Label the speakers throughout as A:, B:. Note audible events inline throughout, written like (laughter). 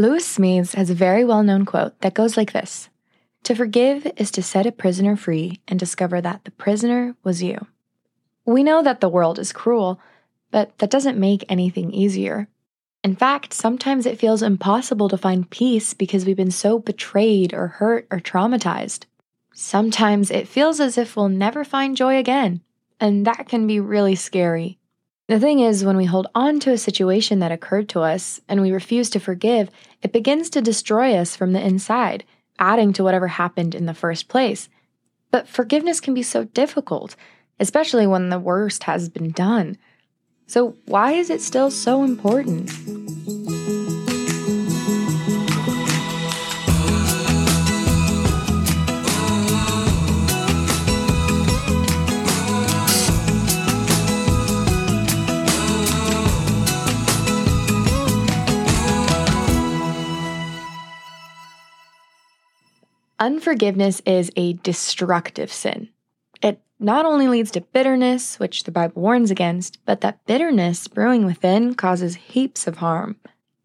A: Lewis Smedes has a very well known quote that goes like this To forgive is to set a prisoner free and discover that the prisoner was you. We know that the world is cruel, but that doesn't make anything easier. In fact, sometimes it feels impossible to find peace because we've been so betrayed or hurt or traumatized. Sometimes it feels as if we'll never find joy again, and that can be really scary. The thing is, when we hold on to a situation that occurred to us and we refuse to forgive, it begins to destroy us from the inside, adding to whatever happened in the first place. But forgiveness can be so difficult, especially when the worst has been done. So, why is it still so important? Unforgiveness is a destructive sin. It not only leads to bitterness, which the Bible warns against, but that bitterness brewing within causes heaps of harm.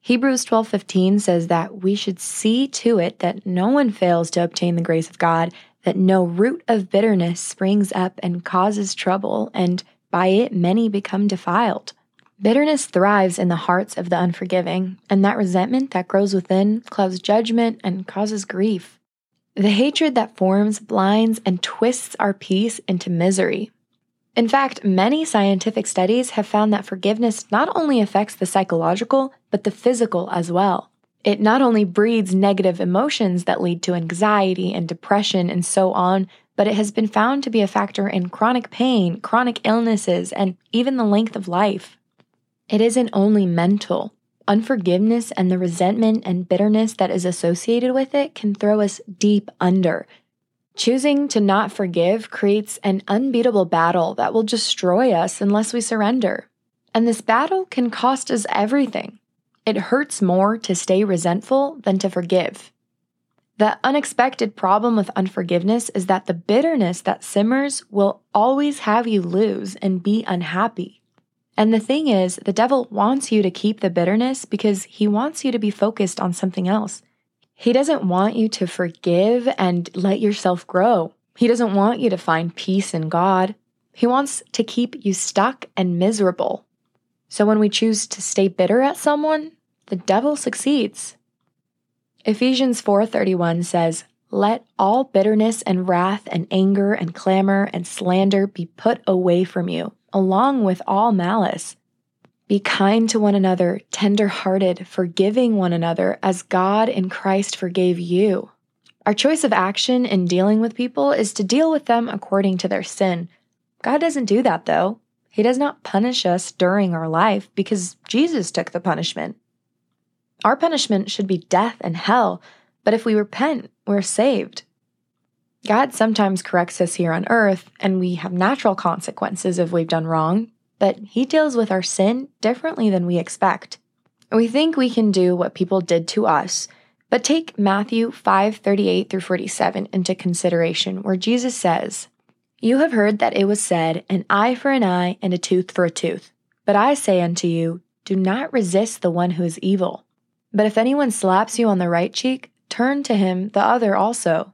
A: Hebrews 12:15 says that we should see to it that no one fails to obtain the grace of God, that no root of bitterness springs up and causes trouble, and by it many become defiled. Bitterness thrives in the hearts of the unforgiving, and that resentment that grows within clouds judgment and causes grief. The hatred that forms blinds and twists our peace into misery. In fact, many scientific studies have found that forgiveness not only affects the psychological, but the physical as well. It not only breeds negative emotions that lead to anxiety and depression and so on, but it has been found to be a factor in chronic pain, chronic illnesses, and even the length of life. It isn't only mental. Unforgiveness and the resentment and bitterness that is associated with it can throw us deep under. Choosing to not forgive creates an unbeatable battle that will destroy us unless we surrender. And this battle can cost us everything. It hurts more to stay resentful than to forgive. The unexpected problem with unforgiveness is that the bitterness that simmers will always have you lose and be unhappy. And the thing is, the devil wants you to keep the bitterness because he wants you to be focused on something else. He doesn't want you to forgive and let yourself grow. He doesn't want you to find peace in God. He wants to keep you stuck and miserable. So when we choose to stay bitter at someone, the devil succeeds. Ephesians 4:31 says, "Let all bitterness and wrath and anger and clamor and slander be put away from you." Along with all malice. Be kind to one another, tender hearted, forgiving one another as God in Christ forgave you. Our choice of action in dealing with people is to deal with them according to their sin. God doesn't do that, though. He does not punish us during our life because Jesus took the punishment. Our punishment should be death and hell, but if we repent, we're saved. God sometimes corrects us here on earth, and we have natural consequences if we've done wrong, but He deals with our sin differently than we expect. We think we can do what people did to us, but take Matthew 5 38 through 47 into consideration, where Jesus says, You have heard that it was said, an eye for an eye and a tooth for a tooth. But I say unto you, do not resist the one who is evil. But if anyone slaps you on the right cheek, turn to him the other also.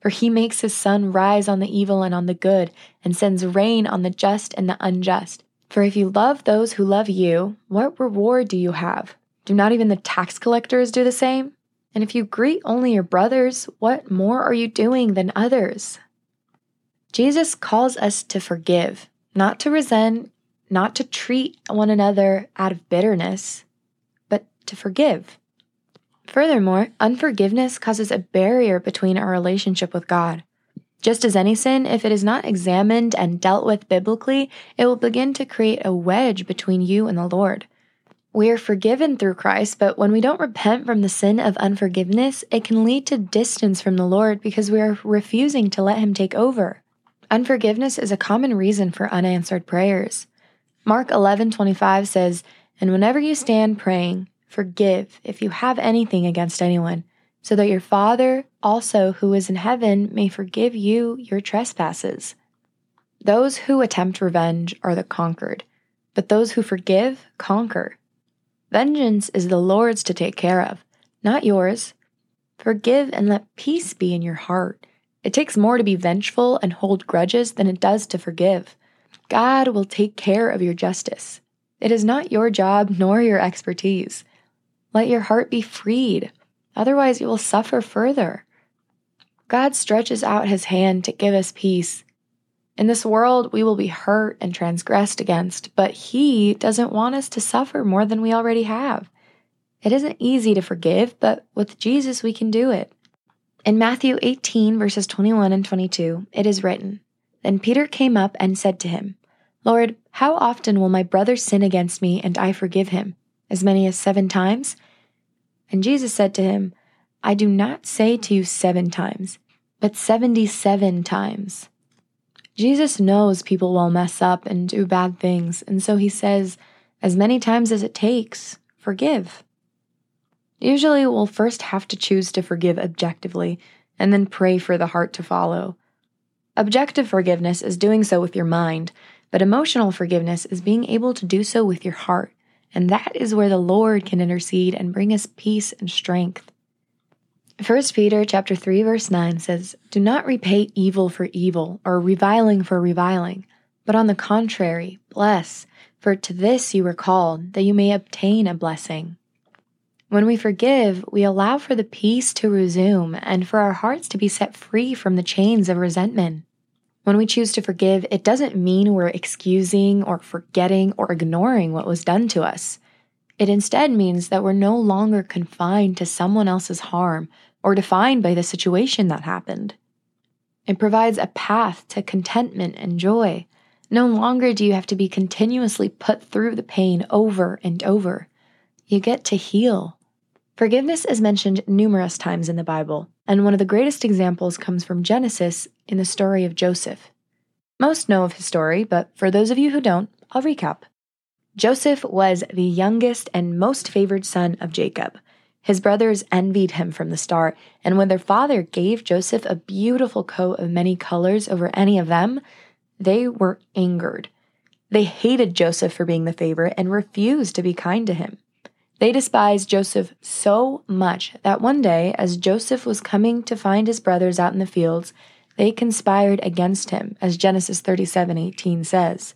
A: For he makes his sun rise on the evil and on the good, and sends rain on the just and the unjust. For if you love those who love you, what reward do you have? Do not even the tax collectors do the same? And if you greet only your brothers, what more are you doing than others? Jesus calls us to forgive, not to resent, not to treat one another out of bitterness, but to forgive. Furthermore, unforgiveness causes a barrier between our relationship with God. Just as any sin, if it is not examined and dealt with biblically, it will begin to create a wedge between you and the Lord. We are forgiven through Christ, but when we don't repent from the sin of unforgiveness, it can lead to distance from the Lord because we are refusing to let Him take over. Unforgiveness is a common reason for unanswered prayers. Mark 11:25 says, "And whenever you stand praying, forgive if you have anything against anyone, so that your Father also who is in heaven may forgive you your trespasses." Those who attempt revenge are the conquered, but those who forgive conquer. Vengeance is the Lord's to take care of, not yours. Forgive and let peace be in your heart. It takes more to be vengeful and hold grudges than it does to forgive. God will take care of your justice. It is not your job nor your expertise. Let your heart be freed, otherwise, you will suffer further. God stretches out his hand to give us peace. In this world, we will be hurt and transgressed against, but He doesn't want us to suffer more than we already have. It isn't easy to forgive, but with Jesus, we can do it. In Matthew 18, verses 21 and 22, it is written Then Peter came up and said to him, Lord, how often will my brother sin against me and I forgive him? As many as seven times? And Jesus said to him, I do not say to you seven times, but seventy seven times. Jesus knows people will mess up and do bad things, and so he says, as many times as it takes, forgive. Usually, we'll first have to choose to forgive objectively and then pray for the heart to follow. Objective forgiveness is doing so with your mind, but emotional forgiveness is being able to do so with your heart, and that is where the Lord can intercede and bring us peace and strength. 1 Peter chapter 3 verse 9 says, "Do not repay evil for evil or reviling for reviling, but on the contrary, bless, for to this you were called, that you may obtain a blessing." When we forgive, we allow for the peace to resume and for our hearts to be set free from the chains of resentment. When we choose to forgive, it doesn't mean we're excusing or forgetting or ignoring what was done to us. It instead means that we're no longer confined to someone else's harm or defined by the situation that happened. It provides a path to contentment and joy. No longer do you have to be continuously put through the pain over and over. You get to heal. Forgiveness is mentioned numerous times in the Bible, and one of the greatest examples comes from Genesis in the story of Joseph. Most know of his story, but for those of you who don't, I'll recap. Joseph was the youngest and most favored son of Jacob. His brothers envied him from the start, and when their father gave Joseph a beautiful coat of many colors over any of them, they were angered. They hated Joseph for being the favorite and refused to be kind to him. They despised Joseph so much that one day, as Joseph was coming to find his brothers out in the fields, they conspired against him, as Genesis 37:18 says.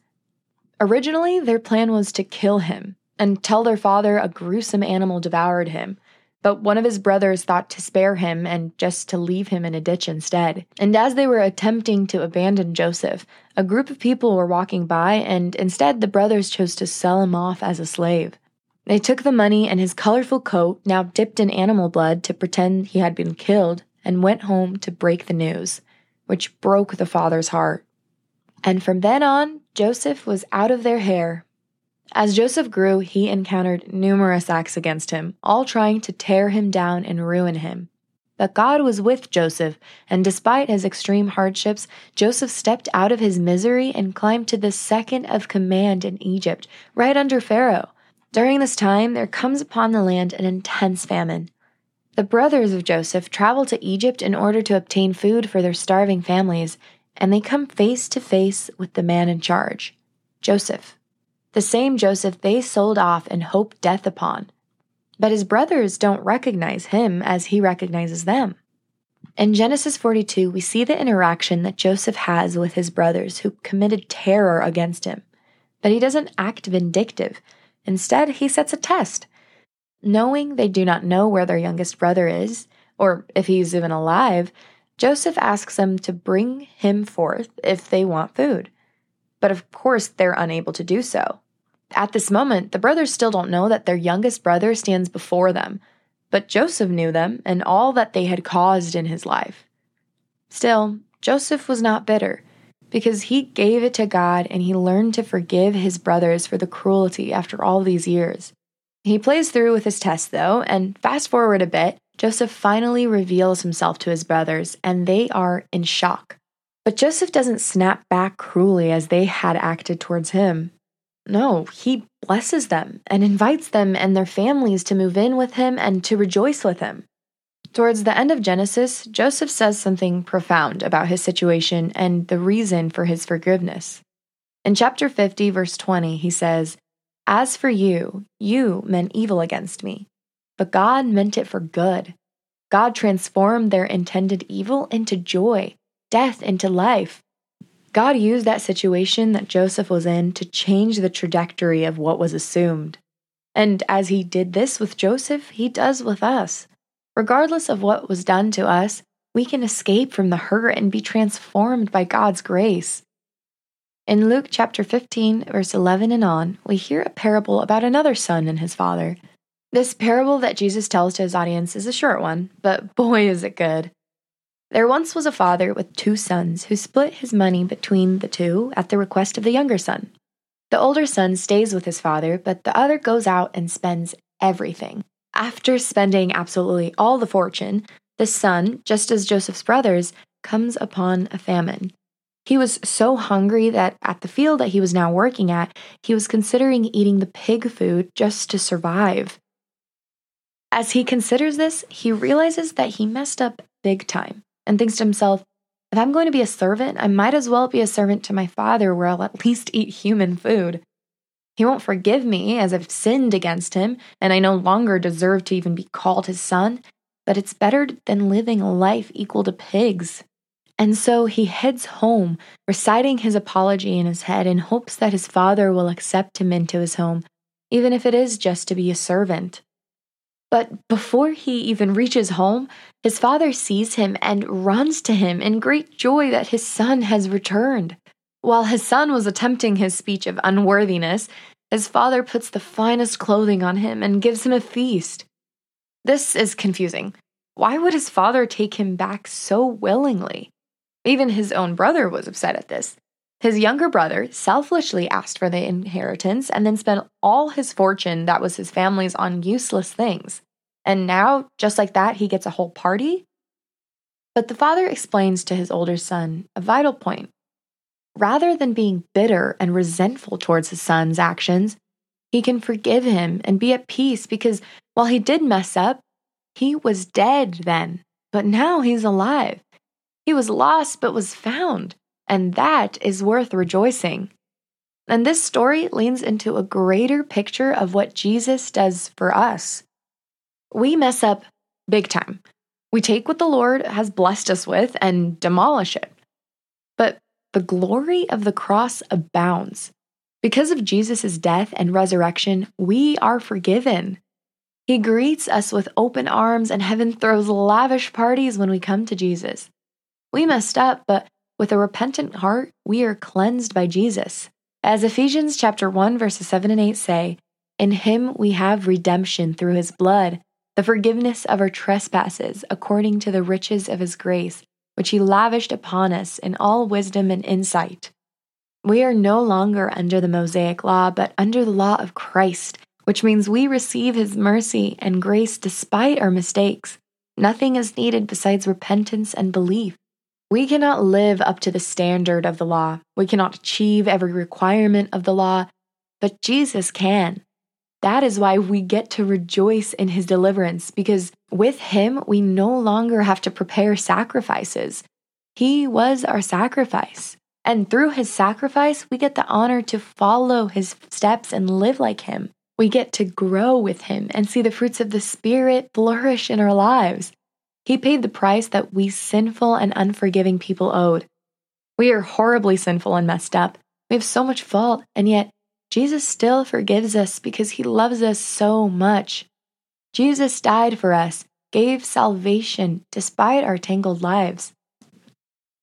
A: Originally, their plan was to kill him and tell their father a gruesome animal devoured him, but one of his brothers thought to spare him and just to leave him in a ditch instead. And as they were attempting to abandon Joseph, a group of people were walking by, and instead the brothers chose to sell him off as a slave. They took the money and his colorful coat, now dipped in animal blood to pretend he had been killed, and went home to break the news, which broke the father's heart. And from then on, Joseph was out of their hair as Joseph grew, he encountered numerous acts against him, all trying to tear him down and ruin him. But God was with Joseph, and despite his extreme hardships, Joseph stepped out of his misery and climbed to the second of command in Egypt, right under Pharaoh. During this time, there comes upon the land an intense famine. The brothers of Joseph travel to Egypt in order to obtain food for their starving families, and they come face to face with the man in charge, Joseph the same Joseph they sold off and hoped death upon. But his brothers don't recognize him as he recognizes them. In Genesis 42, we see the interaction that Joseph has with his brothers who committed terror against him. But he doesn't act vindictive. Instead, he sets a test. Knowing they do not know where their youngest brother is, or if he's even alive, Joseph asks them to bring him forth if they want food. But of course, they're unable to do so. At this moment, the brothers still don't know that their youngest brother stands before them, but Joseph knew them and all that they had caused in his life. Still, Joseph was not bitter because he gave it to God and he learned to forgive his brothers for the cruelty after all these years. He plays through with his test, though, and fast forward a bit, Joseph finally reveals himself to his brothers, and they are in shock. But Joseph doesn't snap back cruelly as they had acted towards him. No, he blesses them and invites them and their families to move in with him and to rejoice with him. Towards the end of Genesis, Joseph says something profound about his situation and the reason for his forgiveness. In chapter 50, verse 20, he says, As for you, you meant evil against me, but God meant it for good. God transformed their intended evil into joy, death into life. God used that situation that Joseph was in to change the trajectory of what was assumed. And as he did this with Joseph, he does with us. Regardless of what was done to us, we can escape from the hurt and be transformed by God's grace. In Luke chapter 15, verse 11 and on, we hear a parable about another son and his father. This parable that Jesus tells to his audience is a short one, but (laughs) boy is it good. There once was a father with two sons who split his money between the two at the request of the younger son. The older son stays with his father, but the other goes out and spends everything. After spending absolutely all the fortune, the son, just as Joseph's brothers, comes upon a famine. He was so hungry that at the field that he was now working at, he was considering eating the pig food just to survive. As he considers this, he realizes that he messed up big time and thinks to himself, if I'm going to be a servant, I might as well be a servant to my father where I'll at least eat human food. He won't forgive me as I've sinned against him, and I no longer deserve to even be called his son, but it's better than living a life equal to pigs. And so he heads home, reciting his apology in his head in hopes that his father will accept him into his home, even if it is just to be a servant. But before he even reaches home, his father sees him and runs to him in great joy that his son has returned. While his son was attempting his speech of unworthiness, his father puts the finest clothing on him and gives him a feast. This is confusing. Why would his father take him back so willingly? Even his own brother was upset at this. His younger brother selfishly asked for the inheritance and then spent all his fortune that was his family's on useless things. And now, just like that, he gets a whole party? But the father explains to his older son a vital point Rather than being bitter and resentful towards his son's actions, he can forgive him and be at peace because while he did mess up, he was dead then, but now he's alive. He was lost but was found, and that is worth rejoicing. And this story leans into a greater picture of what Jesus does for us. We mess up big time. We take what the Lord has blessed us with and demolish it. The glory of the cross abounds. Because of Jesus' death and resurrection, we are forgiven. He greets us with open arms, and heaven throws lavish parties when we come to Jesus. We messed up, but with a repentant heart, we are cleansed by Jesus. As Ephesians chapter 1 verses 7 and 8 say, in him we have redemption through his blood, the forgiveness of our trespasses according to the riches of his grace which he lavished upon us in all wisdom and insight. We are no longer under the Mosaic law, but under the law of Christ, which means we receive his mercy and grace despite our mistakes. Nothing is needed besides repentance and belief. We cannot live up to the standard of the law. We cannot achieve every requirement of the law, but Jesus can. That is why we get to rejoice in his deliverance, because with him, we no longer have to prepare sacrifices. He was our sacrifice. And through his sacrifice, we get the honor to follow his steps and live like him. We get to grow with him and see the fruits of the Spirit flourish in our lives. He paid the price that we sinful and unforgiving people owed. We are horribly sinful and messed up. We have so much fault, and yet Jesus still forgives us because he loves us so much. Jesus died for us, gave salvation despite our tangled lives.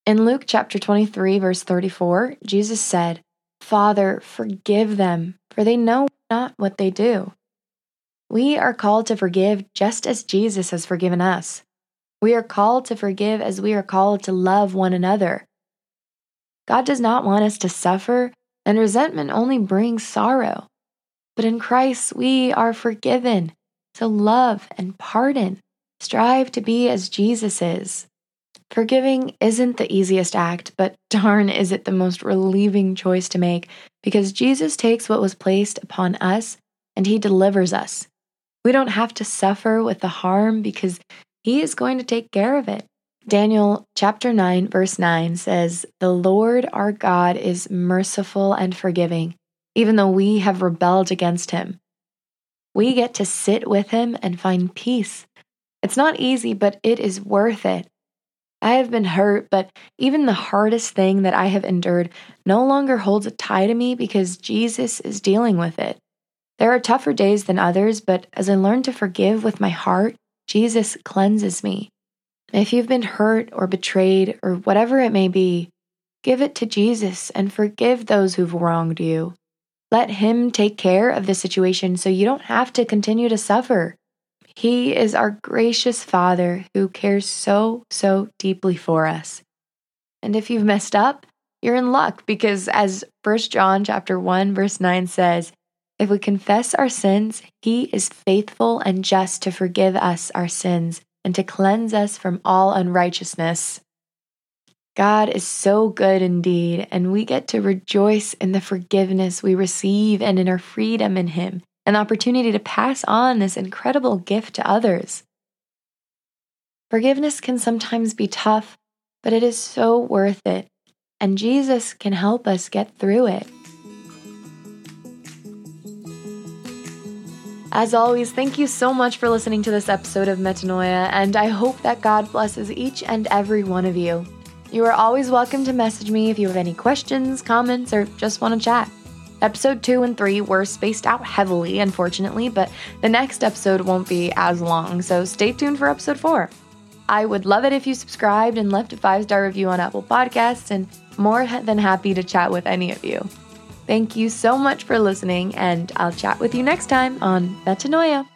A: In Luke chapter 23, verse 34, Jesus said, Father, forgive them, for they know not what they do. We are called to forgive just as Jesus has forgiven us. We are called to forgive as we are called to love one another. God does not want us to suffer and resentment only brings sorrow. but in Christ we are forgiven. So love and pardon. Strive to be as Jesus is. Forgiving isn't the easiest act, but (laughs) darn is it the most relieving choice to make because Jesus takes what was placed upon us and he delivers us. We don't have to suffer with the harm because he is going to take care of it. Daniel chapter 9 verse 9 says, "The Lord our God is merciful and forgiving, even though we have rebelled against him." We get to sit with him and find peace. It's not easy, but it is worth it. I have been hurt, but even the hardest thing that I have endured no longer holds a tie to me because Jesus is dealing with it. There are tougher days than others, but as I learn to forgive with my heart, Jesus cleanses me. If you've been hurt or betrayed or whatever it may be, give it to Jesus and forgive those who've wronged you. Let Him take care of the situation so you don't have to continue to suffer. He is our gracious Father who cares so, so deeply for us. And if you've messed up, you're in luck because as 1 John chapter 1 verse 9 says, if we confess our sins, he is faithful and just to forgive us our sins and to cleanse us from all unrighteousness. God is so good indeed, and we get to rejoice in the forgiveness we receive and in our freedom in Him an opportunity to pass on this incredible gift to others. Forgiveness can sometimes be tough, but it is so worth it, and Jesus can help us get through it. As always, thank you so much for listening to this episode of Metanoia, and I hope that God blesses each and every one of you. You are always welcome to message me if you have any questions, comments, or just want to chat. Episode 2 and 3 were spaced out heavily, unfortunately, but the next episode won't be as long, so stay tuned for episode 4. I would love it if you subscribed and left a five star review on Apple Podcasts, and more than happy to chat with any of you. Thank you so much for listening, and I'll chat with you next time on Metanoia.